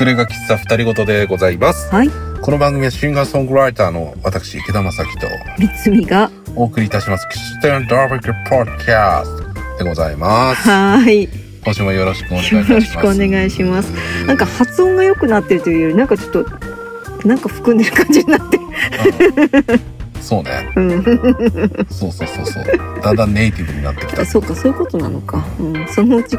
隠れ家喫茶二人ごとでございます。はい。この番組はシンガーソングライターの私、池田正樹とみつみが。お送りいたします、キステンダービックポッドキャストでございます。はーい。今週もよろしくお願いします。よろしくお願いしますなんか発音が良くなってるというより、なんかちょっと。なんか含んでる感じになって そうね。うん。そうそうそうそう。だんだんネイティブになってきた。そうか、そういうことなのか。うん。そのうち。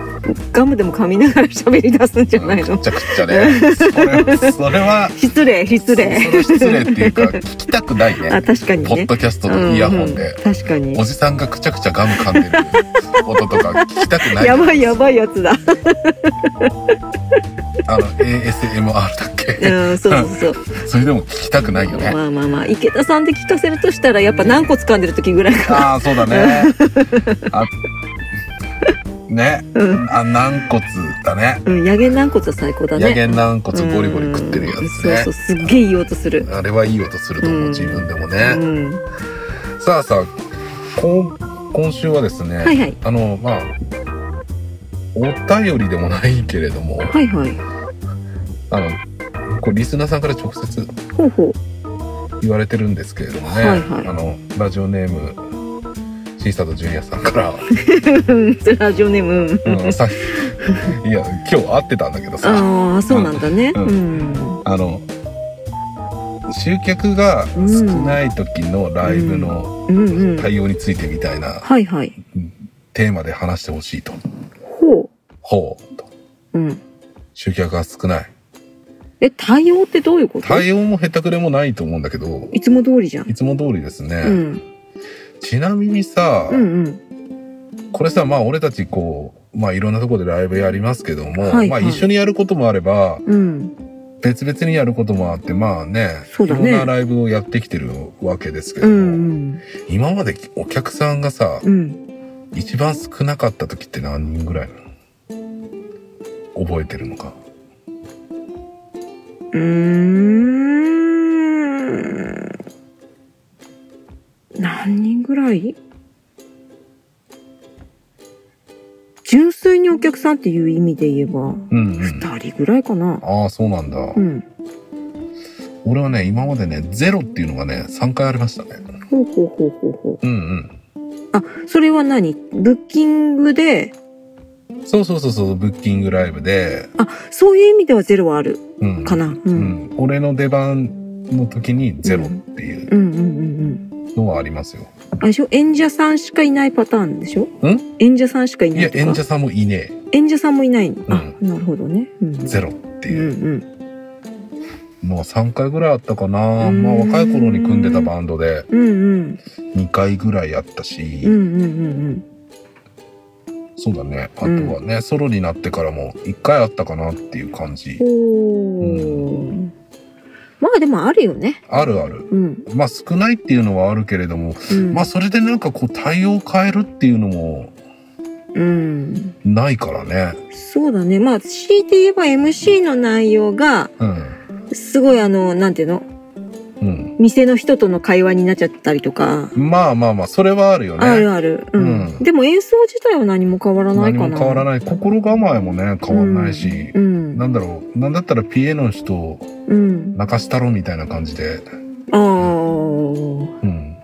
ガムでも噛みながら喋り出すんじゃないの？くっ。ちゃくちゃね。それそれは、失礼、失礼。失礼っていうか、聞きたくないね。あ、確かにねポッ。ドキャストのイヤホンで。うんうん確かにお。じさんがくちゃくちゃガム噛んでる音とか聞きたくない。やばいやばいやつだ。あの ASMR だっけ、うん、そうそうそう。それでも聞きたくないよね。まあまあまあ、池田さんで聞かせるとしたら、やっぱ軟骨噛んでる時ぐらいかな。ああそうだね。あね、うん。あ軟骨だね。うん、野源軟骨は最高だね。野源軟骨ゴリゴリ食ってるやつ。そうそう、すっげえいい音する。あれはいい音すると思う、うん自分でもうね。ん。さあさあ今今週はですね、はいはい。あのまあお便りでもないけれどもはいはい。あのこうリスナーさんから直接ほうほ言われてるんですけれどもね、はいはいあのラジオネームシーサードジュニアさんから ラジオネーム。うんうん、さいや今日会ってたんだけどさああ、そうなんだね。ううんん。あの集客が少ない時のライブの。対応についてみたいなはいはい。テーマで話してほしいと。ほほうと。う。うん。集客が少ない。え、対応ってどういうこと？対応も下手くれもないと思うんだけど、いつも通りじゃん。いつも通りですね。うん。ちなみにさ、うんうん。これさ、まあ俺たちこう、まあいろんなところでライブやりますけども、はいはいまあ一緒にやることもあれば、うん。別々にやることもあって、まあね、そうだねいろんなライブをやってきてるわけですけどうも、ん今までお客さんがさ、うん。うん。一番少なかった時って何人ぐらいなの？覚えてるのか？うーん。何人ぐらい？純粋にお客さんっていう意味で言えば、うんうん。二人ぐらいかな。ああ、そうなんだ。うん。俺はね、今までね、ゼロっていうのがね、3回ありましたね。ほうほうほうほうほう。うんあ、それは何？ブッキングで、うん。そうそうそうそう、ブッキングライブで、あ、そういう意味ではゼロはあるうん。かな。うん。ううん。ん。俺の出番の時にゼロっていう。うんうんうんのはありますよ。あれでしょ？演者さんしかいないパターンでしょ？ん？演者さんしかいいや、ないとか？演者さんもいね演者さんもいないの、あうなるほどね、うん、え。ゼロってうんいう。うんのは3回ぐらいあったかな。うん。まあ若い頃に組んでたバンドで。うんうん。2回ぐらいあったし、うんうんうんそうだね。あとはね、ソロになってからも1回あったかなっていう感じうん。おーまあでもあるよねあるある。うんまあ少ないっていうのはあるけれども、うんまあそれでなんかこう対応を変えるっていうのもうんないからね。そうだねまあ強いて言えば MC の内容がうん。すごいあのなんていうの？うん。店の人との会話になっちゃったりとか、まあまあまあ、それはあるよね。あるある、うんうんでも演奏自体は何も変わらない何かなも変わらない。心構えもね、変わんないし、うんなんだろう、なんだったら PA の人をうん泣かしたろみたいな感じで、ああうん。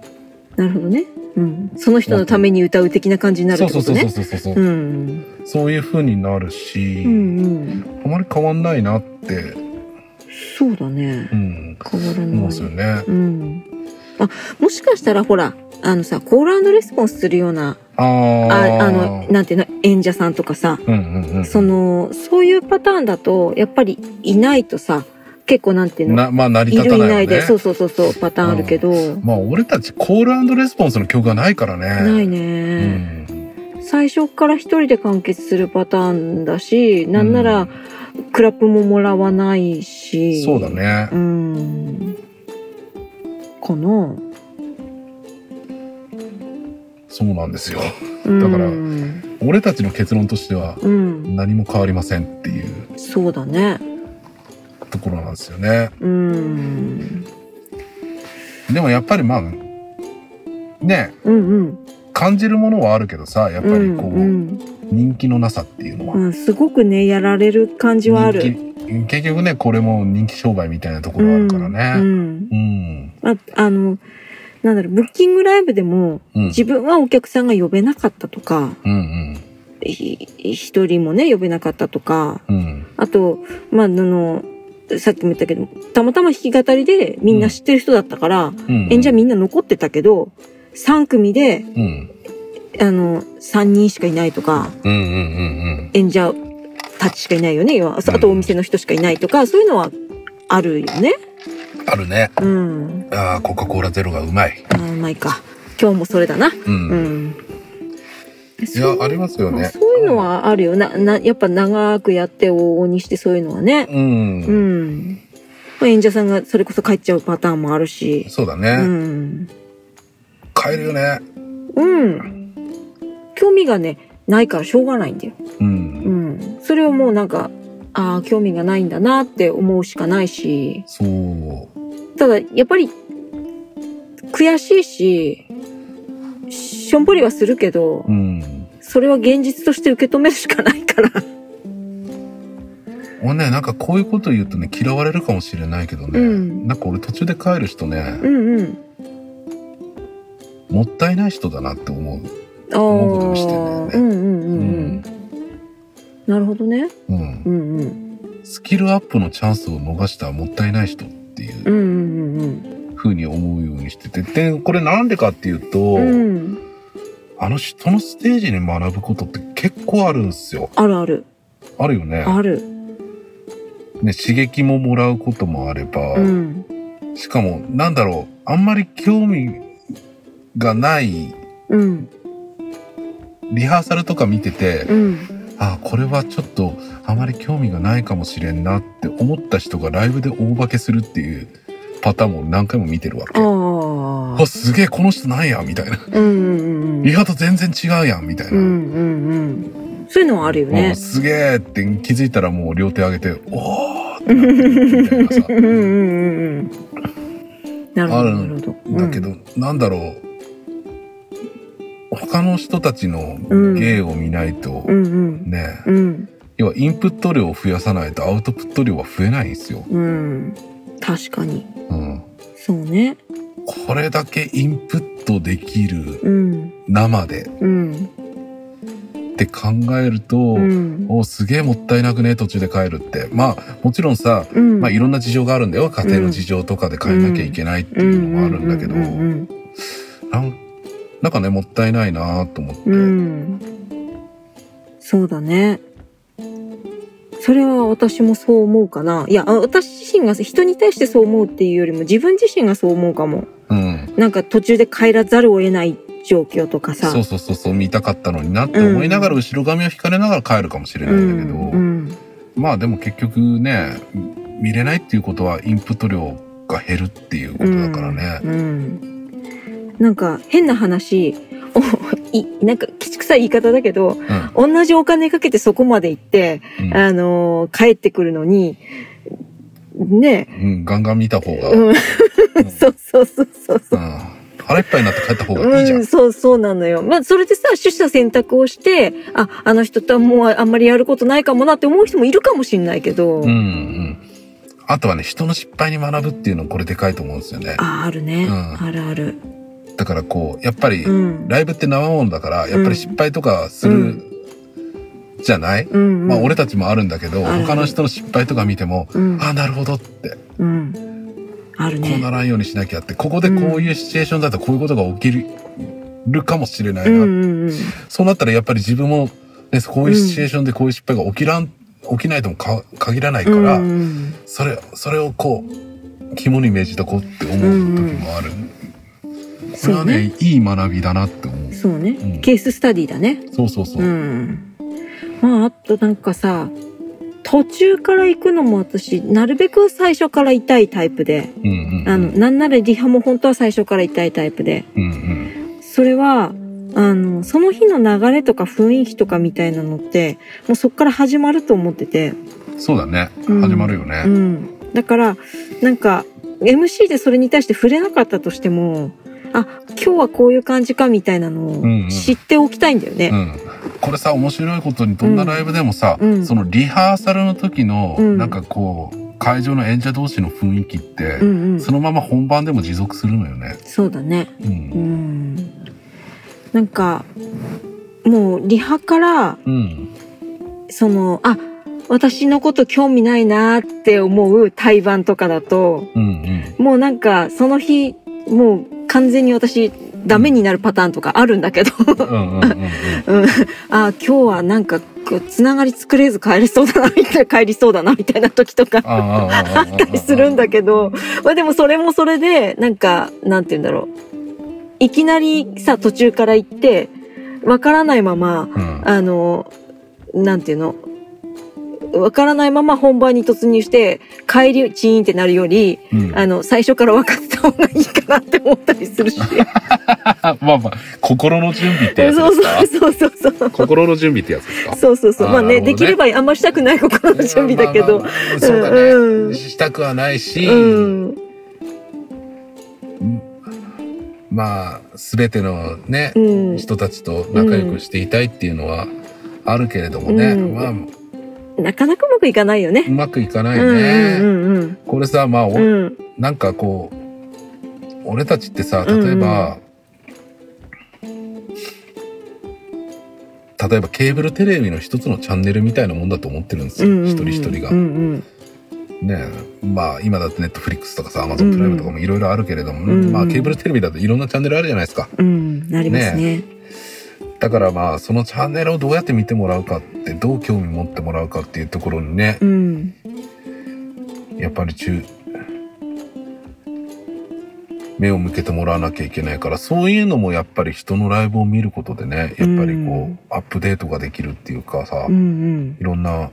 なるほどね。うん。その人のために歌う的な感じになるってことそうそうそうね。そうそうそう、うん。そういう風になるし、うんうん。あまり変わんないなって、そうだねう。ん、変わらない。ですよね。うん。あ、もしかしたらほら、あのさ、コールレスポンスするような、ああ。の、なんていうの、演者さんとかさ、うんうんうん。その、そういうパターンだと、やっぱりいないとさ、結構なんていうの、な、まあ成りい立たないよね。るいないで、そうそうそうそう、パターンあるけど、まあ俺たちコールレスポンスの曲がないからね。ないうね。ん。最初から一人で完結するパターンだし、なんなら、クラップももらわないし。そうだ。ねう。ん。かなそうなんですよ。うんだから俺たちの結論としてはうん。何も変わりませんっていうそうだね。ところなんですよね。うん。でもやっぱりまあ、ね、うんうん。感じるものはあるけどさ、やっぱりこう、うん人気のなさっていうのは。うん、すごくね、やられる感じはある。結局ね、これも人気商売みたいなところあるからね。うん。うん。ああの、なんだろう、ブッキングライブでも、うん。自分はお客さんが呼べなかったとか、うんひ一人もね、呼べなかったとか、うん。うん。あと、まあ、あの、さっきも言ったけど、たまたま弾き語りでみんな知ってる人だったから、うん。演者みんな残ってたけど、3組で、うん。あの、3人しかいないとか、うんうんうん演者たちしかいないよね。要はあとお店の人しかいないとか、そういうのはあるよね。うん。あるね。うん。ああ、コカ・コーラゼロがうまい。あーうまいか。今日もそれだな。う。うんん。いや、ありますよね。そういうのはあるよな。な、やっぱ長くやって往々にしてそういうのはね。うん。うん。まあ演者さんがそれこそ帰っちゃうパターンもあるし。うそうだね。ん。買えるよね。うん。興味がね、ないからしょうがないんだよ。う。うんん。それをもうなんか、ああ、興味がないんだなって思うしかないし。そう。ただ、やっぱり、悔しいし、しょんぼりはするけど、うん。それは現実として受け止めるしかないから。俺ね、なんかこういうこと言うとね、嫌われるかもしれないけどね。うんなんか俺途中で帰る人ね、うんうん。もったいない人だなって思う。思うことにしてんだよねうんうんうんう。うんなるほどね。うん。うんうん。スキルアップのチャンスを逃したもったいない人っていううんうんうん風に思うようにしてて。で、これなんでかっていうと、うん。うん。あの人のステージに学ぶことって結構あるんですよ。あるある。あるよね。ある。ね、刺激ももらうこともあれば、うん。しかも、なんだろう、あんまり興味がないうん。リハーサルとか見てて、うん。あ、これはちょっとあまり興味がないかもしれんなって思った人がライブで大化けするっていうパターンも何回も見てるわけ。あ。すげえ、この人なんやみたいな。うんうんうん。リハと全然違うやんみたいな。うんうんうん。そういうのはあるよもねう。すげえって気づいたらもう両手上げて、おーってなってるみたいなさ う。んうんうんうん。なるほど、あるなるほど。だけど、なんだろう。他の人たちのうん芸を見ないと、うんうん。ね、うん。要はインプット量を増やさないとアウトプット量は増えないんですよ。うん。確かに。うん。そうね。これだけインプットできるうん。生でうん。って考えると、うん。おすげえもったいなくね途中で帰るって。まあもちろんさ、うん。まあいろんな事情があるんだよ。家庭の事情とかで変えなきゃいけないっていうのもあるんだけど、うんうんなんなんかね、もったいないなと思って。うん。そうだね。それは私もそう思うかな。いや、あ私自身が人に対してそう思うっていうよりも自分自身がそう思うかも。うん。なんか途中で帰らざるを得ない状況とかさ。そうそうそうそう、見たかったのになって思いながら後ろ髪を引かれながら帰るかもしれないんだけど、うんうんまあでも結局ね、見れないっていうことはインプット量が減るっていうことだからね。うんうんなんか変な話おいなんかきちくさい言い方だけどうん。同じお金かけてそこまで行って、うんあのー帰ってくるのにねうん、ガンガン見た方が、そうそうそうそうそう。腹いっぱいになって帰った方がいいじゃん。うん、そうそうなのよ。まあ、それでさ、取捨選択をして、あ、あの人とはもうあんまりやることないかもなって思う人もいるかもしれないけど、うん、うん。あとはね、人の失敗に学ぶっていうのこれでかいと思うんですよね。あ、あるね。うんあるある。だからこう、やっぱり、うん。ライブって生ものだから、やっぱり失敗とかする、うんじゃない、うん、うん。まあ俺たちもあるんだけど、他の人の失敗とか見ても、うん。ああ、なるほどって、うん。あるねこうな。らんようにしなきゃって、ここでこういうシチュエーションだとこういうことが起きる、るかもしれないな。うんうんうん。そうなったらやっぱり自分も、ね、こういうシチュエーションでこういう失敗が起きらん、起きないともか限らないから、うんうんそれ、それをこう、肝に銘じとこうって思う時もある。それはねいい学びだなって思う。そうね、うんケーススタディだね。そうそうそう。うん。まあ、あとなんかさ、途中から行くのも私、なるべく最初から痛いタイプで、うんうんうん。あの、なんならリハも本当は最初から痛いタイプで、うんうん。それは、あの、その日の流れとか雰囲気とかみたいなのって、もうそっから始まると思ってて、そうだね。うん始まるよね。うん。だから、なんか、MC でそれに対して触れなかったとしても、あ、今日はこういう感じかみたいなのをうんうん知っておきたいんだよね。うん。これさ、面白いことにどんなライブでもさ、うんそのリハーサルの時の、うんなんかこう、会場の演者同士の雰囲気って、うんうん。そのまま本番でも持続するのよね。そうだね。う。うんん。なんか、もうリハから、うん。その、あ、私のこと興味ないなって思う対バンとかだと、うんうん。もうなんかその日、もう完全に私ダメになるパターンとかあるんだけど、うんあ今日はなんかつながり作れず帰れそうだなみたいな帰りそうだなみたいな時とかあったりするんだけど、まあでもそれもそれでなんかなんて言うんだろういきなりさ途中から行ってわからないままうん。あのなんていうのわからないまま本番に突入して帰りチーンってなるよりうん。あの最初から分かってた方がいいかなって思ったりするし。まあまあ、心の準備ってやつそうですか？そうそうそうそう心の準備ってやつですか？そうそうそう。まあね、あーなるほどね。できればあんましたくない心の準備だけど。まあ。まあまあそうだね、うん。したくはないし、うん。まあ、すべてのね、うん。人たちと仲良くしていたいっていうのはあるけれどもね、うん。まあ、なかなかうまくいかないよね。うまくいかないうんね。うんうんこれさ、まあ、おうん。うん。なんかこう、俺たちってさ、例えば、例えばケーブルテレビの一つのチャンネルみたいなもんだと思ってるんですよ、うんうんうん一人一人が。うんうん。ねまあ今だとネットフリックスとかさ、アマゾンプライムとかもいろいろあるけれども、うんうんまあケーブルテレビだといろんなチャンネルあるじゃないですか。うん。なりますね。だからまあそのチャンネルをどうやって見てもらうかって、どう興味持ってもらうかっていうところにねう、ん。やっぱり中、目を向けてもらわなきゃいけないから、そういうのもやっぱり人のライブを見ることでね、やっぱりこう、うんアップデートができるっていうかさ、うんうん。いろんな、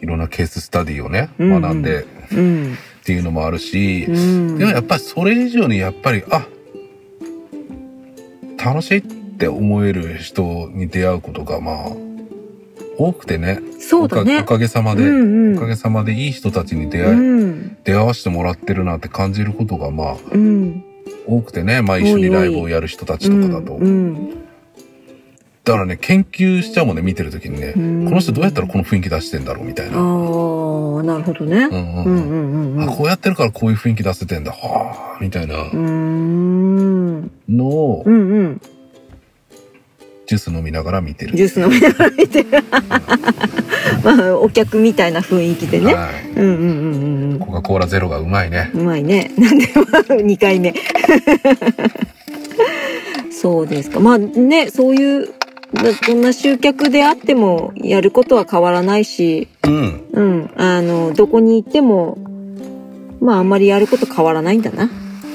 いろんなケーススタディをね、うんうん学んでうん。っていうのもあるし、うん。でもやっぱりそれ以上にやっぱり、あ、楽しいって思える人に出会うことがまあ、多くてね。そうだねおかげさまで、うんうんおかげさまでいい人たちに出会い、うん。出会わせてもらってるなって感じることがまあ、うん。多くてね。まあ一緒にライブをやる人たちとかだと。うん。だからね、研究しちゃうもんね、見てる時にね。うんこの人どうやったらこの雰囲気出してんだろうみたいあな。あ、なるほどね。あ、こうやってるからこういう雰囲気出せてんだ。はあ、みたいな。のをう、んうん。ジュース飲みながら見てる。ジュース飲みながら見て。まあ、お客みたいな雰囲気でね。はい。うんうんうんうんコカ・コーラゼロがうまいね。うまいね。なんで、2回目。そうですか。まあね、そういう、どどんな集客であってもやることは変わらないし、うん。うん、あの、どこに行っても、まああんまりやること変わらないんだな。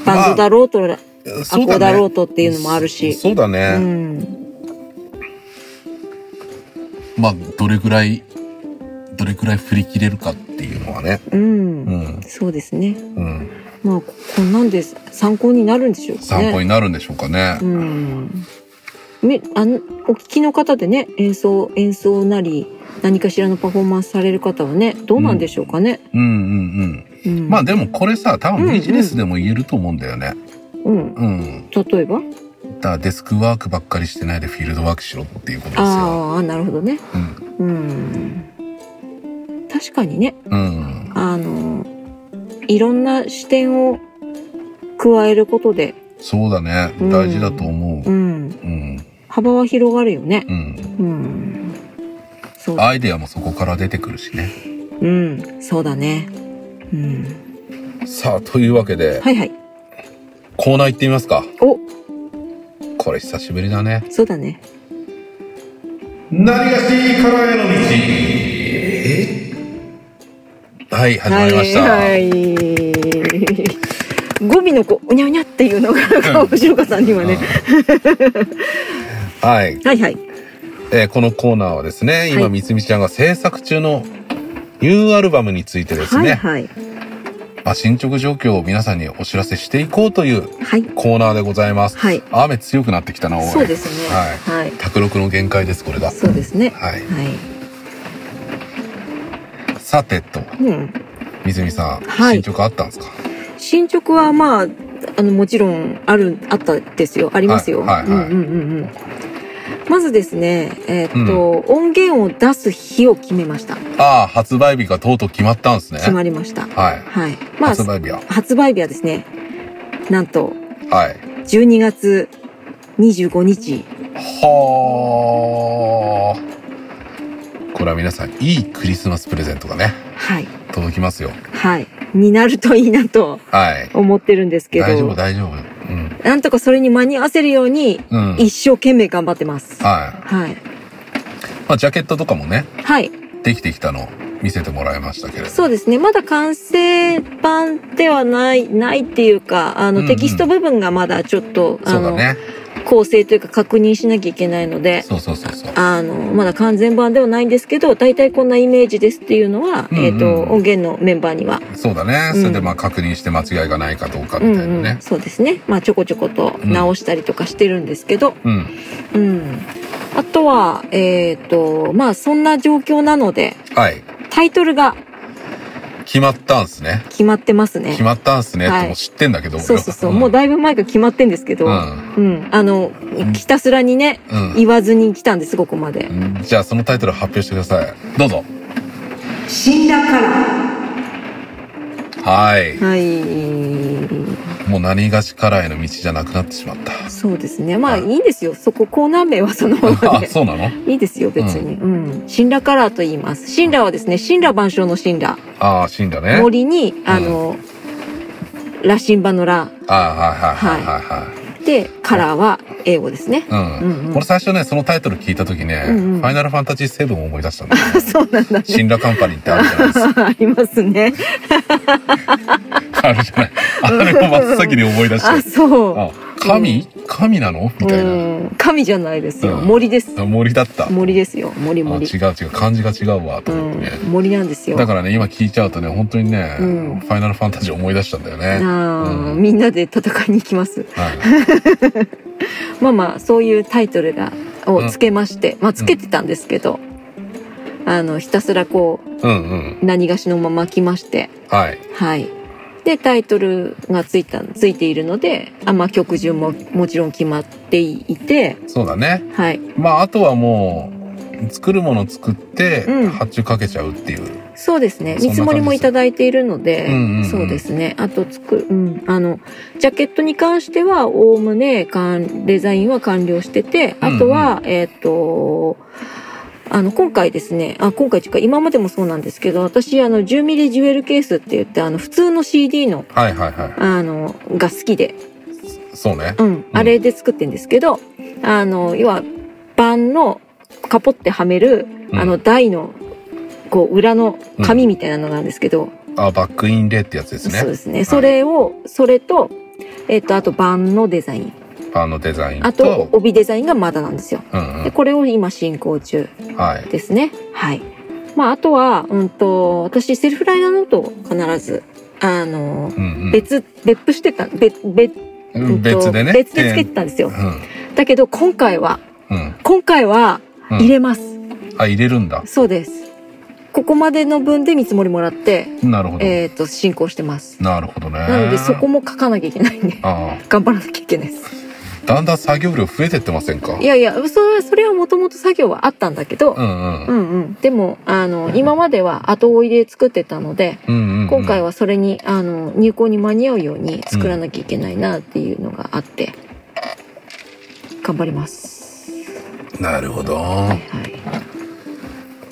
バンドだろうと、アそうコだろうね。とっていうのもあるし。そうだうね。ん。まあ、どれぐらい、どれぐらい振り切れるかっていうのはね。うん。うん。そうですね。うん。まあ、ここんなんです。参考になるんでしょうかね。参考になるんでしょうかね。うん。みあのお聞きの方でね演奏演奏なり何かしらのパフォーマンスされる方はねどうなんでしょうかね。うんうんうんうん。まあでもこれさ、多分ビジネスでも言えると思うんだよね。うん、うん。例えば？だからデスクワークばっかりしてないでフィールドワークしろっていうことですよ。ああなるほどね。うん。うん。確かにねうん。あのいろんな視点を加えることで、そうだね。うん大事だと思う。うん、うん。幅は広がるよね。うん。うん。そう。アイデアもそこから出てくるしね。うん。そうだね。うん。さあ、というわけで、はいはい。コーナー行ってみますか。おこれ久しぶりだね。そうだね。何がしからへの道。はい、始まりました。はい、はい。語尾のこう、うにゃうにゃっていうのが、面白かったにはね。はい、はいはい。えーこのコーナーはですね、今、はいみつみちゃんが制作中のニューアルバムについてですね、はいはい。まあ、進捗状況を皆さんにお知らせしていこうというはい。コーナーでございます。はい。雨強くなってきたな。そうですね。はい。はい。卓録の限界です、これが。そうですね。はい。はい。さてと、うん。みずみさん、はい進捗あったんですか？進捗はまあ、あの、もちろん、ある、あったですよ。ありますよ。はいはいはいうんうんうんうん。まずですね、えーっと、音源を出す日を決めました。ああ、発売日がとうとう決まったんですね。決まりました。はい。はい。まあ、発売日は。発売日はですね、なんと、はい。12月25日。はあ。これは皆さん、いいクリスマスプレゼントがね、はい。届きますよ。はい。になるといいなとはい。思ってるんですけど。大丈夫、大丈夫。うん。なんとかそれに間に合わせるように、うん。一生懸命頑張ってます。はい。はい。まあ、ジャケットとかもね、はい。できてきたのを見せてもらいましたけれど。そうですね。まだ完成版ではない、ないっていうか、あの、うんうんテキスト部分がまだちょっと、あの、そうだね。構成というか確認しなきゃいけないので、あの、まだ完全版ではないんですけど、大体こんなイメージですっていうのは、うんうんえっ、と、音源のメンバーには、そうだね。うんそれでまあ確認して間違いがないかどうか、みたいなね。そうですね。まあ、ちょこちょこと直したりとかしてるんですけど、うん。うん。あとは、えっ、と、まあ、そんな状況なので、はい。タイトルが決まったんすね。決まってますね決。まったんすねはいてもう知ってんだけど、そうそうそう。もうだいぶ前から決まってんですけど、ううんん。あの、ひたすらにね、うん。言わずに来たんです、ここまで。うん。じゃあそのタイトル発表してください。どうぞ。死んだから。はい。はい。もう何がしからへの道じゃなくなってしまった。そうですね。まあ、はいいいんですよ。そこ、コーナー名はそのまま あ、で。そうなの？いいですよ、別に。うん。神羅カラーと言います。神羅はですね、神羅万象の神羅。ああ、死んだね。森に、あの、羅神馬の羅。ああ、はいはいはいはいはい。で、カラーは英語ですね。うん。うんうん俺最初ね、そのタイトル聞いた時ね、うんうんファイナルファンタジー7を思い出したんだよ。そうなんだね。シンラカンパニーってあるじゃないですか。ありますね。あるじゃない。あれを真っ先に思い出あ、して。そう。あ、神？神なの？みたいな。うん神じゃないですよ。うん森です。森だった。あ森ですよ。森違う森。違う。漢字が違うわ、とうん思ってね。。森なんですよ。だからね、今聞いちゃうとね、本当にね、うんファイナルファンタジー思い出したんだよね。あみんなで戦いに行きます。はい。まあまあ、そういうタイトルが、をつけまして、まあつけてたんですけど、あの、ひたすらこうんうん。う、何がしのまま来まして、はい。はい。で、タイトルがついた、ついているので、あまあ曲順ももちろん決まっていて、そうだね。はい。まあ、あとはもう、作るもの作ってうん、発注かけちゃうっていう。そうですね。そんな感じです見積もりもいただいているので、うんうんうんそうですね。あと作る、うん。あの、ジャケットに関しては、おおむね、かんデザインは完了してて、あとは、えっ、と、あの、今回ですね、あ、今回というか、今までもそうなんですけど、私、あの、10ミリジュエルケースって言って、あの、普通の CD の、はいはいはい。あの、が好きで、そうね。うん、あれで作ってんですけど、あの、要は、盤の、カポってはめる、うんあの、台の、こう、裏の紙みたいなのがあるんですけど、あ、バックインレイってやつですね。そうですね。それを、それと、えっ、と、あと盤のデザイン。あのデザインと。あと、帯デザインがまだなんですよ。うんで、これを今進行中うん。はい。ですね。はい。まあ、あとは、うんと、私、セルフライナーノートを必ず、あの、うん別、別府してた、別、別、う。うん別でね。別でつけてたんですよ。うだけど、今回は、ん。うん。今回は、うん入れます。あ、入れるんだ。そうです。ここまでの分で見積もりもらって、なるほど。えっ、と、進行してます。なるほどね。なので、そこも書かなきゃいけないんで、あ頑張らなきゃいけないです。あ。だんだん作業量増えてってませんか？いやいや、それは、それはもともと作業はあったんだけど、うんうん。うんうん。でも、あの、今までは後追いで作ってたので、うんうんうん。今回はそれに、あの、入稿に間に合うように作らなきゃいけないなっていうのがあって、頑張ります。なるほど。はいはい。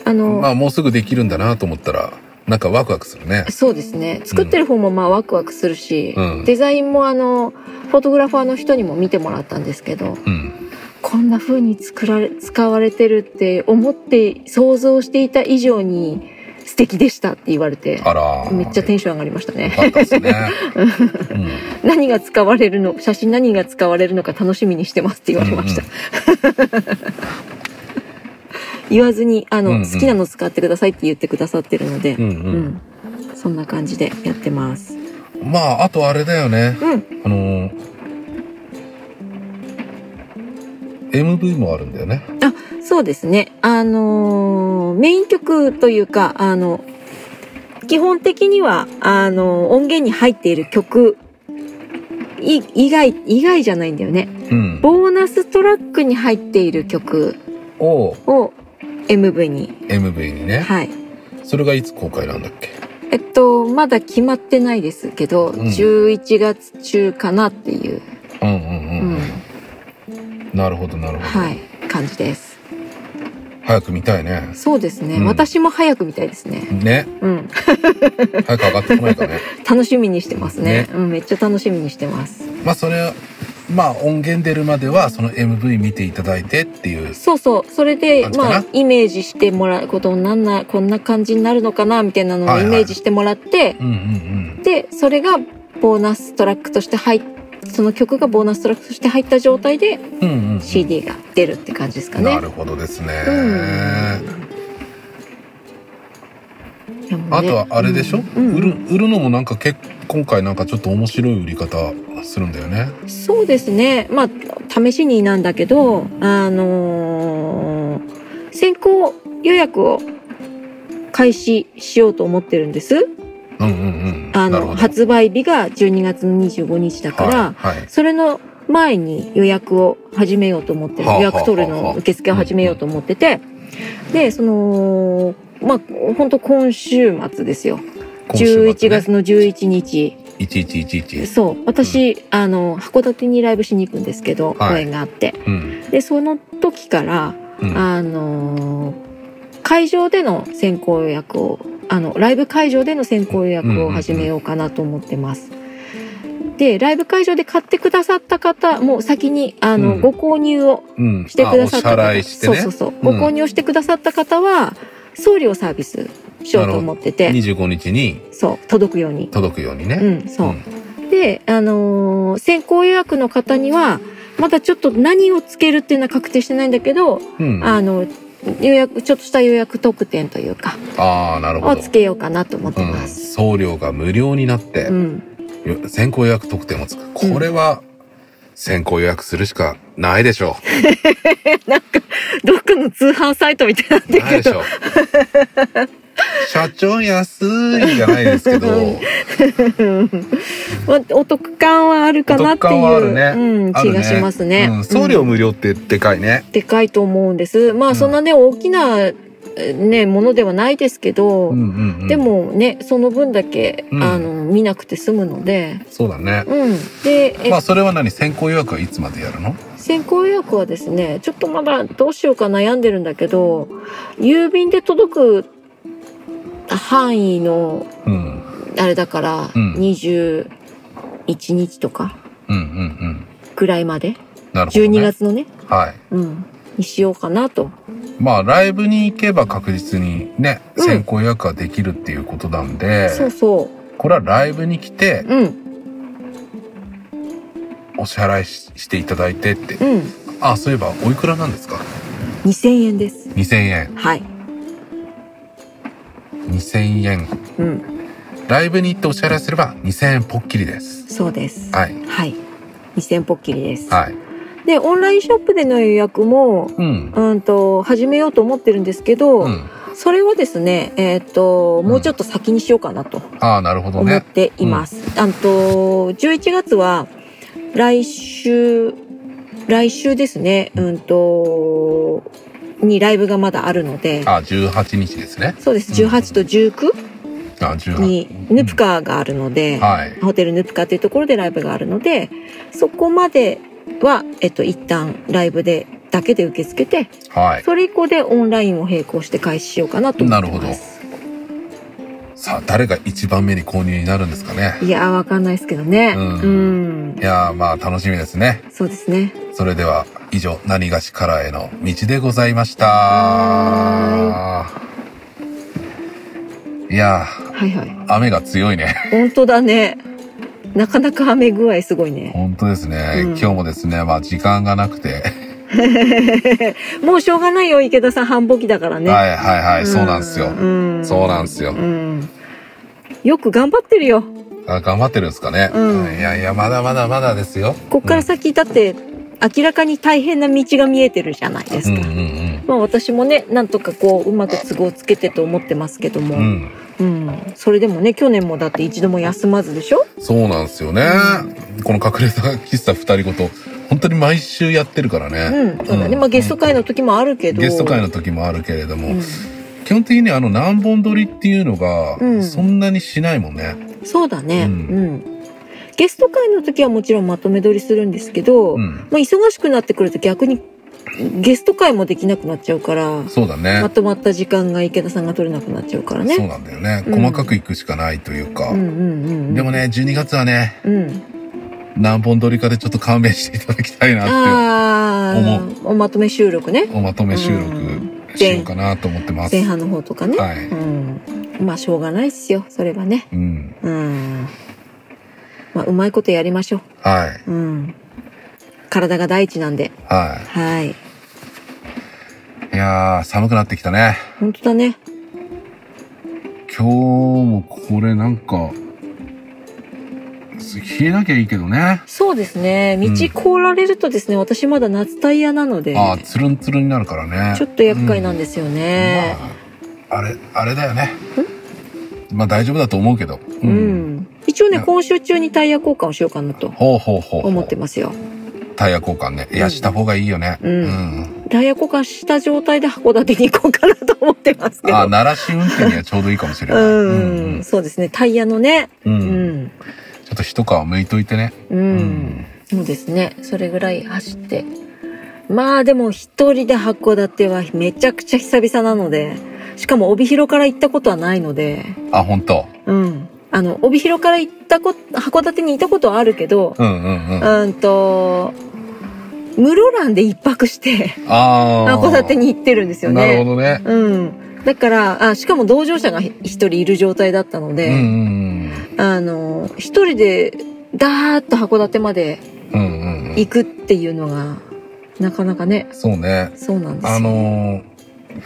あの、まあ、もうすぐできるんだなと思ったら、なんかワクワクするね。そうですね。作ってる方もまあワクワクするし、うんデザインもあの、フォトグラファーの人にも見てもらったんですけど、うん。こんな風に作られ、使われてるって思って想像していた以上に素敵でしたって言われて、あら。めっちゃテンション上がりましたよね。ね。うん。何が使われるの、写真何が使われるのか楽しみにしてますって言われました。言わずに、あの、うんうん好きなの使ってくださいって言ってくださってるので、うんう。うんん。そんな感じでやってます。まあ、あとあれだよね。うん。あのー、MV もあるんだよね。そうですね。あのーメイン曲というか、あの、基本的には、あの音源に入っている曲い以外、以外じゃないんだよね。うん。ボーナストラックに入っている曲をを MV に。MV にね。はい。それがいつ公開なんだっけ？えっと、まだ決まってないですけど、ん11月中かなっていう、うんうんううん。ん、なるほどなるほど。はい、感じです。早く見たいね。そうですね。うん私も早く見たいですね。ね。うん。早く上がってこないかね。楽しみにしてますねねうん、めっちゃ楽しみにしてます。まあそれまあ音源出るまではその MV 見ていただいてっていう。そうそう。それで、まあ、イメージしてもらうことになんな、こんな感じになるのかな、みたいなのをイメージしてもらって、うんうんで、それがボーナストラックとして入っその曲がボーナストラックとして入った状態でうん。うんうんうん。CD が出るって感じですかね。なるほどですね。でもねあとはあれでしょ、うん売る売るのもなんか結今回なんかちょっと面白い売り方するんだよね。そうですね。まあ、試しになんだけど、あのー先行予約を開始しようと思ってるんです。うんうんうん。あの、発売日が12月の25日だから、はい、はい。それの前に予約を始めようと思ってる。はあ予約取るの受付を始めようと思ってて、で、その、まあ、本当今週末ですよ。ね11月の11日。1111。そう。私、あの、函館にライブしに行くんですけど、はい公演があって。うん。で、その時から、うん。あのー会場での先行予約を、あの、ライブ会場での先行予約を始めようかなと思ってます。で、ライブ会場で買ってくださった方、もう先に、あの、うんご購入をうん。してくださった方、あお支払いしてね。そうそうそう、ご購入してくださった方は、送料サービスしようと思ってて、25日にそう、届くように。届くようにね。うん、そう。で、あのー先行予約の方には、まだちょっと何をつけるっていうのは確定してないんだけど、うん。うん、ああの、予約、ちょっとした予約特典というか、あー、なるほど。をつけようかなと思ってうん、ます。送料が無料になって、うん。よ先行予約特典をつく。これは、先行予約するしかないでしょ どっかの通販サイトみたいにう。ないでしなってるけど、ょう。社長安いじゃないですけど、まあお得感はあるかなっていう、ねうん、気がしますね。うん、送料うん無料ってでかいね。でかいと思うんです。まあ、うんそんなね、大きな、えね、ものではないですけど、うんうんうん。で、もね、その分だけ、うんあの、見なくて済むので、そうだね。うん。で、えまあそれは何？先行予約はいつまでやるの？先行予約はですね、ちょっとまだどうしようか悩んでるんだけど、郵便で届く範囲の、うん。あれだから、うん21日とか。ぐらいまで、なるほど、ね。12。月のね、はい。うん、にしようかなと。まあライブに行けば確実にね、うん先行予約ができるっていうことなんで、そうそこれはライブに来てう。うん、お支払いししていただいてって。うん。あ、そういえばおいくらなんですか？2000円です。?2000 円。はい。2000円。うん、ライブに行ってお支払いすれば2000円ぽっきりです。そうです。はい。はい。2000ポッキリです。はい。で、オンラインショップでの予約も、うん。うんと、始めようと思ってるんですけど、うん。それはですね、えっ、と、もうちょっと先にしようかなとああ、なるほど思っね。ています。あと、11月は、来週、来週ですね、うんと、にライブがまだあるので、あ、18日ですね。そうです、18と19あ、18。にヌプカがあるので、はい。ホテルヌプカっていうところでライブがあるので、そこまでは、えっと、一旦ライブで、だけで受け付けて、はい。それ以降でオンラインを並行して開始しようかなと思ってます。さあ、誰が一番目に購入になるんですかね？いやー、わかんないですけどね。ううんん。いやー、まあ楽しみですね。そうですね。それでは、以上、何がしからへの道でございました。いやはいはい。ー、雨が強いね。本当だね。なかなか雨具合すごいね。本当ですね。うん今日もですね、まあ時間がなくて。もうしょうがないよ、池田さん、繁忙期だからね。はいはいはい、そうなんですよ。うん。そうなんですよう。ん。よく頑張ってるよ。あ頑張ってるんですかね。うんいやいや、まだまだまだですよ。こっから先、だって、明らかに大変な道が見えてるじゃないですか。うんうんうんまあ私もね、なんとかこう、うまく都合つけてと思ってますけども。うん。うん。うん。それでもね、去年もだって一度も休まずでしょ？そうなんですよね。この隠れた 喫茶二人ごと、本当に毎週やってるからね。うん。そうだね。まあゲスト会の時もあるけど。ゲスト会の時もあるけれども、うん基本的にあの何本撮りっていうのがうんそんなにしないもんね。そうだね。ううんん。ゲスト会の時はもちろんまとめ撮りするんですけど、うん。まあ忙しくなってくると逆にゲスト会もできなくなっちゃうから、そうだねま。とまった時間が池田さんが取れなくなっちゃうからね。そうなんだよね。うん細かくいくしかないというか。うんうんうんうん。でもね、12月はね、うん。何本撮りかでちょっと勘弁していただきたいなっああ、おまとめ収録ねて、。おまとめ収録しようかなと思ってます。前半の方とかね。はい。うん。まあしょうがないっすよ。それはね。うん。うん。まあうまいことやりましょはい。う。うん。体が第一なんで。ははい。い。いやー、寒くなってきたね。本当だね。今日もこれなんか、冷えなきゃいいけどね。そうですね。道凍られるとですね、私まだ夏タイヤなので、ああ、つるんつるんになるからね。ちょっと厄介なんですよね。まあ、あれ、あれだよね。まあ大丈夫だと思うけど。ううん。一応ね、今週中にタイヤ交換をしようかなとほうほうほう。思ってますよ。タイヤ交換ね。いや、した方がいいよね。うんうん。タイヤ交換した状態で函館に行こうかなと思ってますけど。あ、奈良市運転にはちょうどいいかもしれない。うん、そうですね。タイヤのね。う。うんうん。ょっと一皮むいといてね。うん。そうですね。それぐらい走って。まあでも一人で函館はめちゃくちゃ久々なので、しかも帯広から行ったことはないので、あ、本当うん。あの、帯広から行ったこ、函館に行ったことはあるけど、うんうんうん。うんと、室蘭で一泊して、ああ。函館に行ってるんですよね。なるほどね。うん。だから、あ、しかも同乗者が一人いる状態だったので、うんうんあの、一人で、ダーッと函館までうん。うんうんうん。行くっていうのが、なかなかね、そうね。そうなんですよ。あのー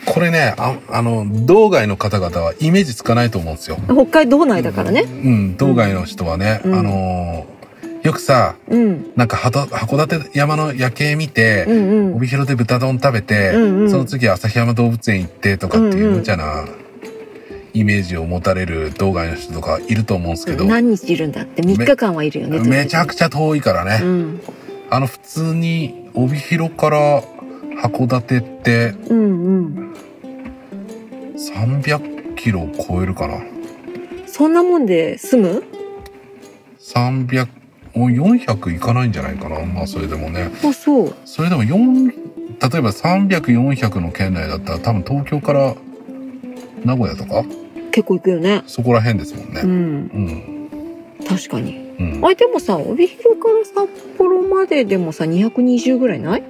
これね、ああの、道外の方々はイメージつかないと思うんですよ。北海道内だからね。うん、道外の人はね、うんあのーよくさ、うん。なんか函館山の夜景見て、うんうん。帯広で豚丼食べて、うんうんその次旭山動物園行ってとかっていう無茶なイメージを持たれる道外の人とかいると思うんですけど、何日いるんだって？3日間はいるよね。めちゃくちゃ遠いからね。うん。あの普通に帯広から函館ってうんうん。300キロ超えるかな。そんなもんで済む？300、もう400いかないんじゃないかな。まあそれでもね。あ、そう。それでも4、例えば300、400の県内だったら多分東京から名古屋とか結構行くよね。そこら辺ですもんね。うん。うん。確かに。うん。あれでもさ、帯広から札幌まででもさ、220ぐらいない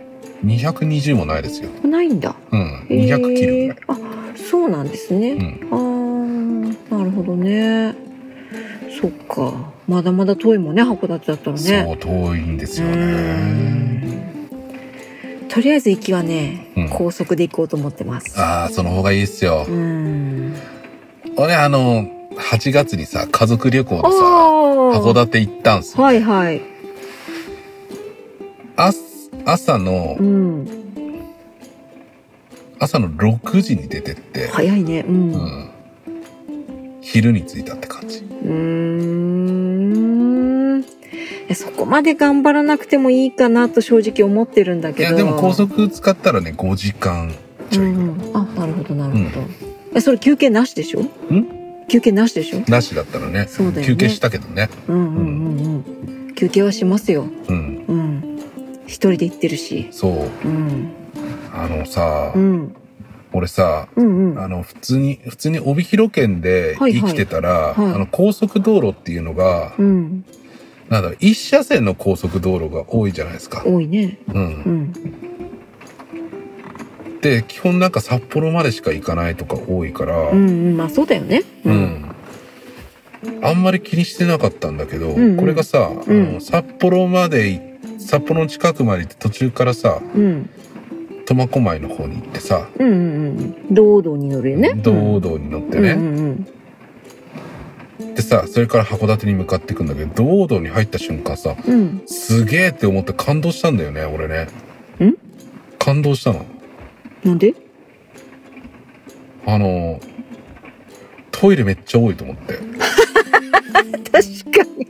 ？220もないですよ。ないんだ。うん。へー200キロぐらい。あ、そうなんですね。うん。あー、なるほどね。そっか。まだまだ遠いもんね、函館だったらね。そう、遠いんですようね。んとりあえず行きはね、うん高速で行こうと思ってます。ああ、その方がいいっすよう。ん。俺、あの、8月にさ、家族旅行でさ。函館行ったんすよ。はいはい。あ朝のう、ん。朝の6時に出てって、早いね。うん。う。うん昼に着いたって感じ。ーん。そこまで頑張らなくてもいいかなと正直思ってるんだけど。いや、でも高速使ったらね、5時間ちょい。うんうん。あ、なるほどなるほど。え、それ休憩なしでしょ？ん？休憩なしでしょ？なしだったらねそうだよね休憩したけどね。うんうんうんうん。休憩はしますよ。うん。うん。一人で行ってるし。そう。うん。あのさ、うん。俺さ、うんうん。あの、普通に、普通に帯広県ではいはい生きてたら、はいあの、高速道路っていうのが、うん。なんだろう、一車線の高速道路が多いじゃないですか。多いね。う。うんん。で、基本なんか札幌までしか行かないとか多いから、うんうん。まあそうだよね。う。ん。あんまり気にしてなかったんだけど、うんうんこれがさ、あうんの札幌までい、札幌の近くまで行って途中からさ、うん。苫小牧の方に行ってさ、うんうんうん。道道に乗るよね。道道に乗ってね、うんうんでさ、それから函館に向かっていくんだけど、道道に入った瞬間さ、うん。うん。すげえって思って感動したんだよね、俺ね。ん？感動したの。なんで？あの、トイレめっちゃ多いと思って。確かに。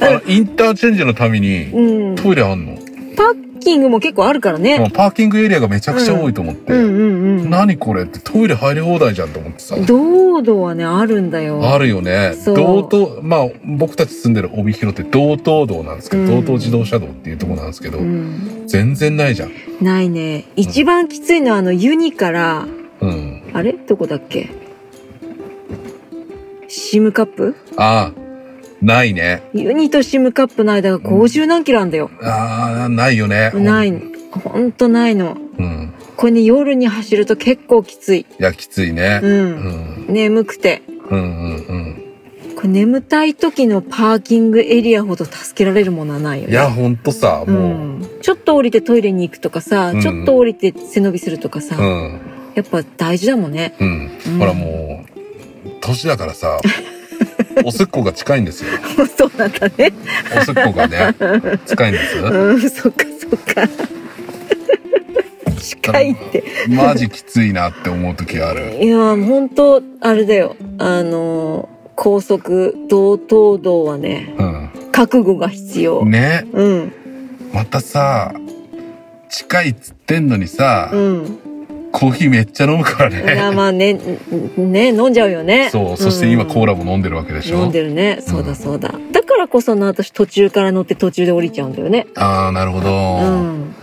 あの、インターチェンジのためにうん。トイレあんの、パッキングも結構あるからね。パーキングエリアがめちゃくちゃ多いと思って。何これってトイレ入り放題じゃんと思ってさ。道路はね、あるんだよ。あるよね。道東、まあ、僕たち住んでる帯広って道東道なんですけど、うん道東自動車道っていうところなんですけど、うん。全然ないじゃん。ないね。一番きついのはあの、ユニから、うん。あれ？どこだっけ？シムカップ？ああ、ないね。ユニとシムカップの間が50何キロあんだよ。ああ、ないよね。ない。ほんとないの。うん。これね、夜に走ると結構きつい。いや、きついね。う。うんん。眠くて。うんうんうん。これ眠たい時のパーキングエリアほど助けられるものはないよね。いや、ほんとさ、うもん、ちょっと降りてトイレに行くとかさ、うんちょっと降りて背伸びするとかさ、う、うん。やっぱ大事だもんね。うん。うんほらもう、年だからさ、おすっこが近いんですよ。そうなんだね。おすっこがね、近いんです。うん、そっかそっか。近いって。マジきついなって思う時ある。いや、ほんと、あれだよ。あの、高速道東道はね、覚悟が必要。うん。ね。うん、またさ、近いっつってんのにさ、うん。コーヒーめっちゃ飲むからいや、ね。まあね、ね、飲んじゃうよね。そう。そして今んコーラも飲んでるわけでしょ。飲んでるね。そうだそうだ。だからこその私途中から乗って途中で降りちゃうんだよね。ああ、なるほど。うん。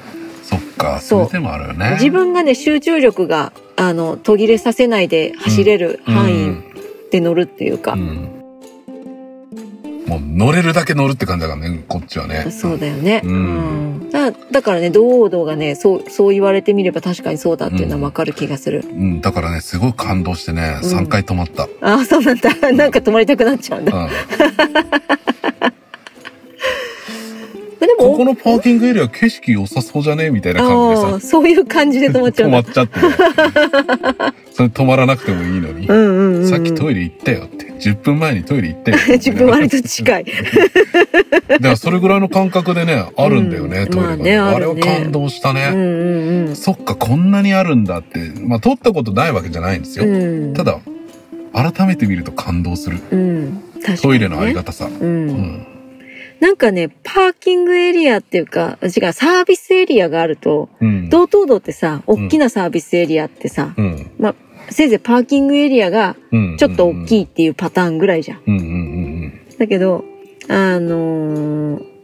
そっか。そそうれでもあるよね。自分がね、集中力が、あの、途切れさせないで走れる範囲で乗るっていうかう。ん。もう乗れるだけ乗るって感じだからね、こっちはね。そうだよね。ううんん。だだからね、堂々がね、そう、そう言われてみれば確かにそうだっていうのはわかる気がする。うん、だからね、すごい感動してね、うん3回止まった。ああ、そうなんだ。なんか止まりたくなっちゃうんだ。うん。でも、ここのパーキングエリア景色良さそうじゃね？みたいな感あじであ、そういう感じで止まっちゃう止まっ。ちゃって。それ止まらなくてもいいのにう。んうんうんうん。さっきトイレ行ったよって。10分前にトイレ行ったよ。10分割と近い。だからそれぐらいの感覚でね、あるんだよね、うんトイレが、まあねああれは感動したね。うんうんうん。そっか、こんなにあるんだって。まあ、撮ったことないわけじゃないんですよ。うん。ただ、改めて見ると感動する。うん。ね。トイレのありがたさ。う。うんん。なんかね、パーキングエリアっていうか、違う、サービスエリアがあると、うん。道東道ってさ、大きなサービスエリアってさ、うん。まあ、せいぜいパーキングエリアがうん。ちょっと大きい。いっていうパターンぐらいじゃん。うんうんうんだけど、あのー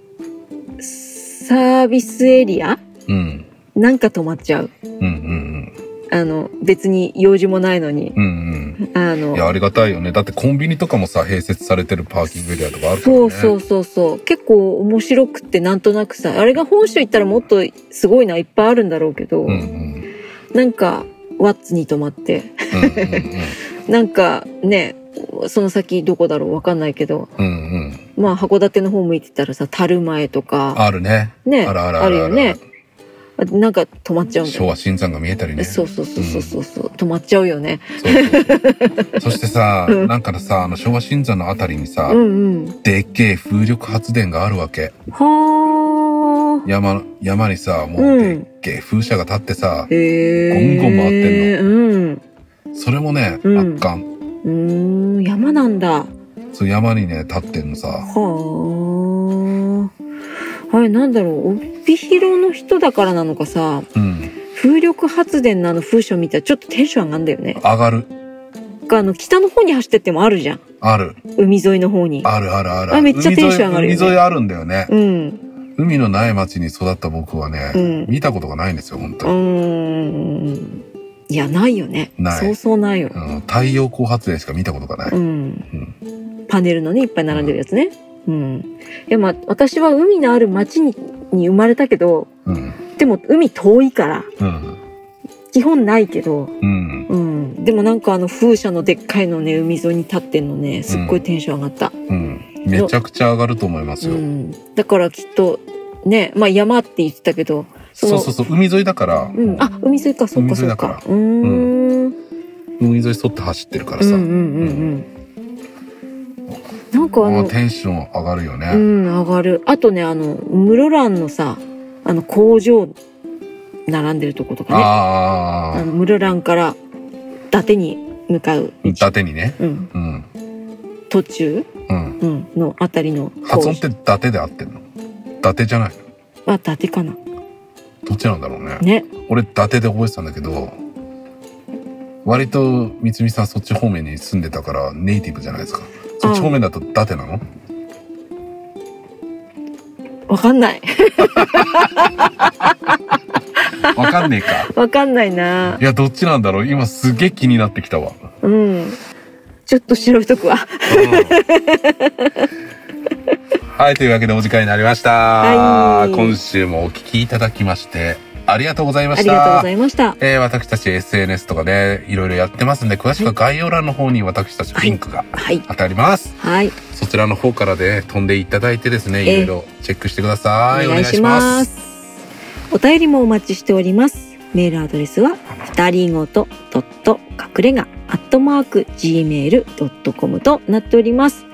サービスエリアうん。うん。なんか止まっちゃう。うんうんあの、別に用事もないのに。うん。うん あうん。いや、の、ありがたいよね。だってコンビニとかもさ、併設されてるパーキングエリアとかあるからね。そうそうそうそう。結構面白くってなんとなくさ、あれが本州行ったらもっとすごいのはいっぱいあるんだろうけど、うんうん。なんか、ワッツに泊まって、うんうん なんかね、その先どこだろうわかんないけど、うん。うんうん。まあ函館の方向いてたらさ、樽前とか、あるね。ね、あるあるあるよね。あなんか止まっちゃうんだよ。昭和新山が見えたりね。そうそうそうそうそうそう、止まっちゃうよね。そ してさ、うんなんかさ、あの昭和新山のあたりにさ、うんうん。でっけえ風力発電があるわけ。はあ。山、山にさ、もうでっけえ風車が立ってさ、へえ。ゴンゴン回ってんの。うん。それもね、うん圧巻。うーん、山なんだ。そう山にね、立ってんのさ。はあ。あれ、なんだろう、帯広の人だからなのかさ、うん。風力発電のあの風車見たらちょっとテンション上がんだよね。上がる。あの、北の方に走ってってもあるじゃん。ある。海沿いの方に。あるあるある。あめっちゃテンション上がるよね海沿いあるんだよね。うん。海のない町に育った僕はね、うん見たことがないんですよ、本う当に。ーん。いや、ないよね。ないそうそうないよ。うん太陽光発電しか見たことがない。うん。パネルのね、いっぱい並んでるやつね。うん。いや、まあ、私は海のある町にに生まれたけど、うん。でも海遠いから、うん。基本ないけど、うん。うん。でもなんかあの風車のでっかいのね、海沿いに立ってんのね、すっごいテンション上がった。うん。めちゃくちゃ上がると思いますよ。うん。だからきっと、ね、まあ山って言ってたけど、そのそうそうそう、海沿いだから、うん。あ、海沿いか、そっかそっか。うーん。うん海沿い沿って走ってるからさ、うんうんうん。なんかあの、あテンション上がるよね。うん、上がる。あとね、あの、室蘭のさ、あの工場、並んでるとことかね。ああの室蘭から伊達に向かう伊達にね。うん、うん。途中、うん。うん、のあたりの発音って伊達で合ってんの？伊達じゃないの？は伊達かなどっちなんだろうね。ね俺伊達で覚えてたんだけど、割と三つみさんそっち方面に住んでたからネイティブじゃないですか。そっち方面だと伊達なの？わかんない。わかんねえか。わかんないな。いや、どっちなんだろう？今すげえ気になってきたわ。うん。ちょっと調べとくわ。はい、というわけでお時間になりました。はい。今週もお聞きいただきまして、ありがとうございました。ありがとうございました。えー私たち SNS とかね、いろいろやってますんで、詳しくは概要欄の方に私たちリンクがはい。貼ってあります。はい。そちらの方からで、飛んでいただいてですね、ええ。いろいろチェックしてください。お願いします。お便りもお待ちしております。メールアドレスは二人ごと隠れ家アットマーク gmail.com となっております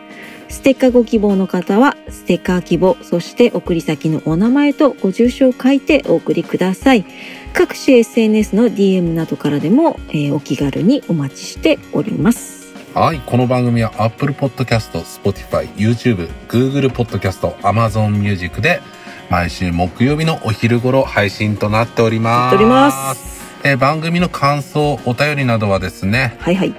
ステッカーご希望の方はステッカー希望そして送り先のお名前とご住所を書いてお送りください。各種 SNS の DM などからでも、えーお気軽にお待ちしております。はい、この番組は Apple Podcast、Spotify、YouTube、Google Podcast、Amazon Music で毎週木曜日のお昼頃配信となっております。やっております。えー番組の感想、お便りなどはですね、はいはい。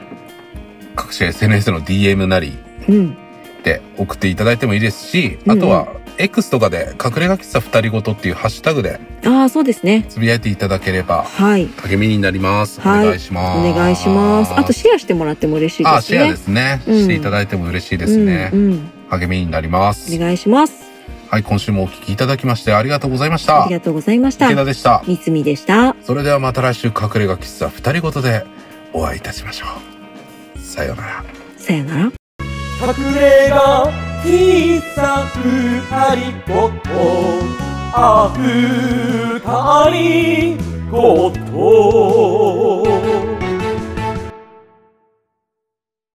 各種 SNS の DM なりうんで送っていただいてもいいですし、うんあとは X とかで隠れ家喫茶二人ごとっていうハッシュタグでああそうですねつぶやいていただければはい励みになります。はいお願いします。お願いしますあとシェアしてもらっても嬉しいですねあ、シェアですね。うんしていただいても嬉しいですね。うんうん励みになります。お願いしますはい、今週もお聞きいただきましてありがとうございました。ありがとうございました池田でした。みつみでしたそれではまた来週隠れ家喫茶二人ごとでお会いいたしましょう。さようなら。さよなら隠れが小さくありごとあふたりごと。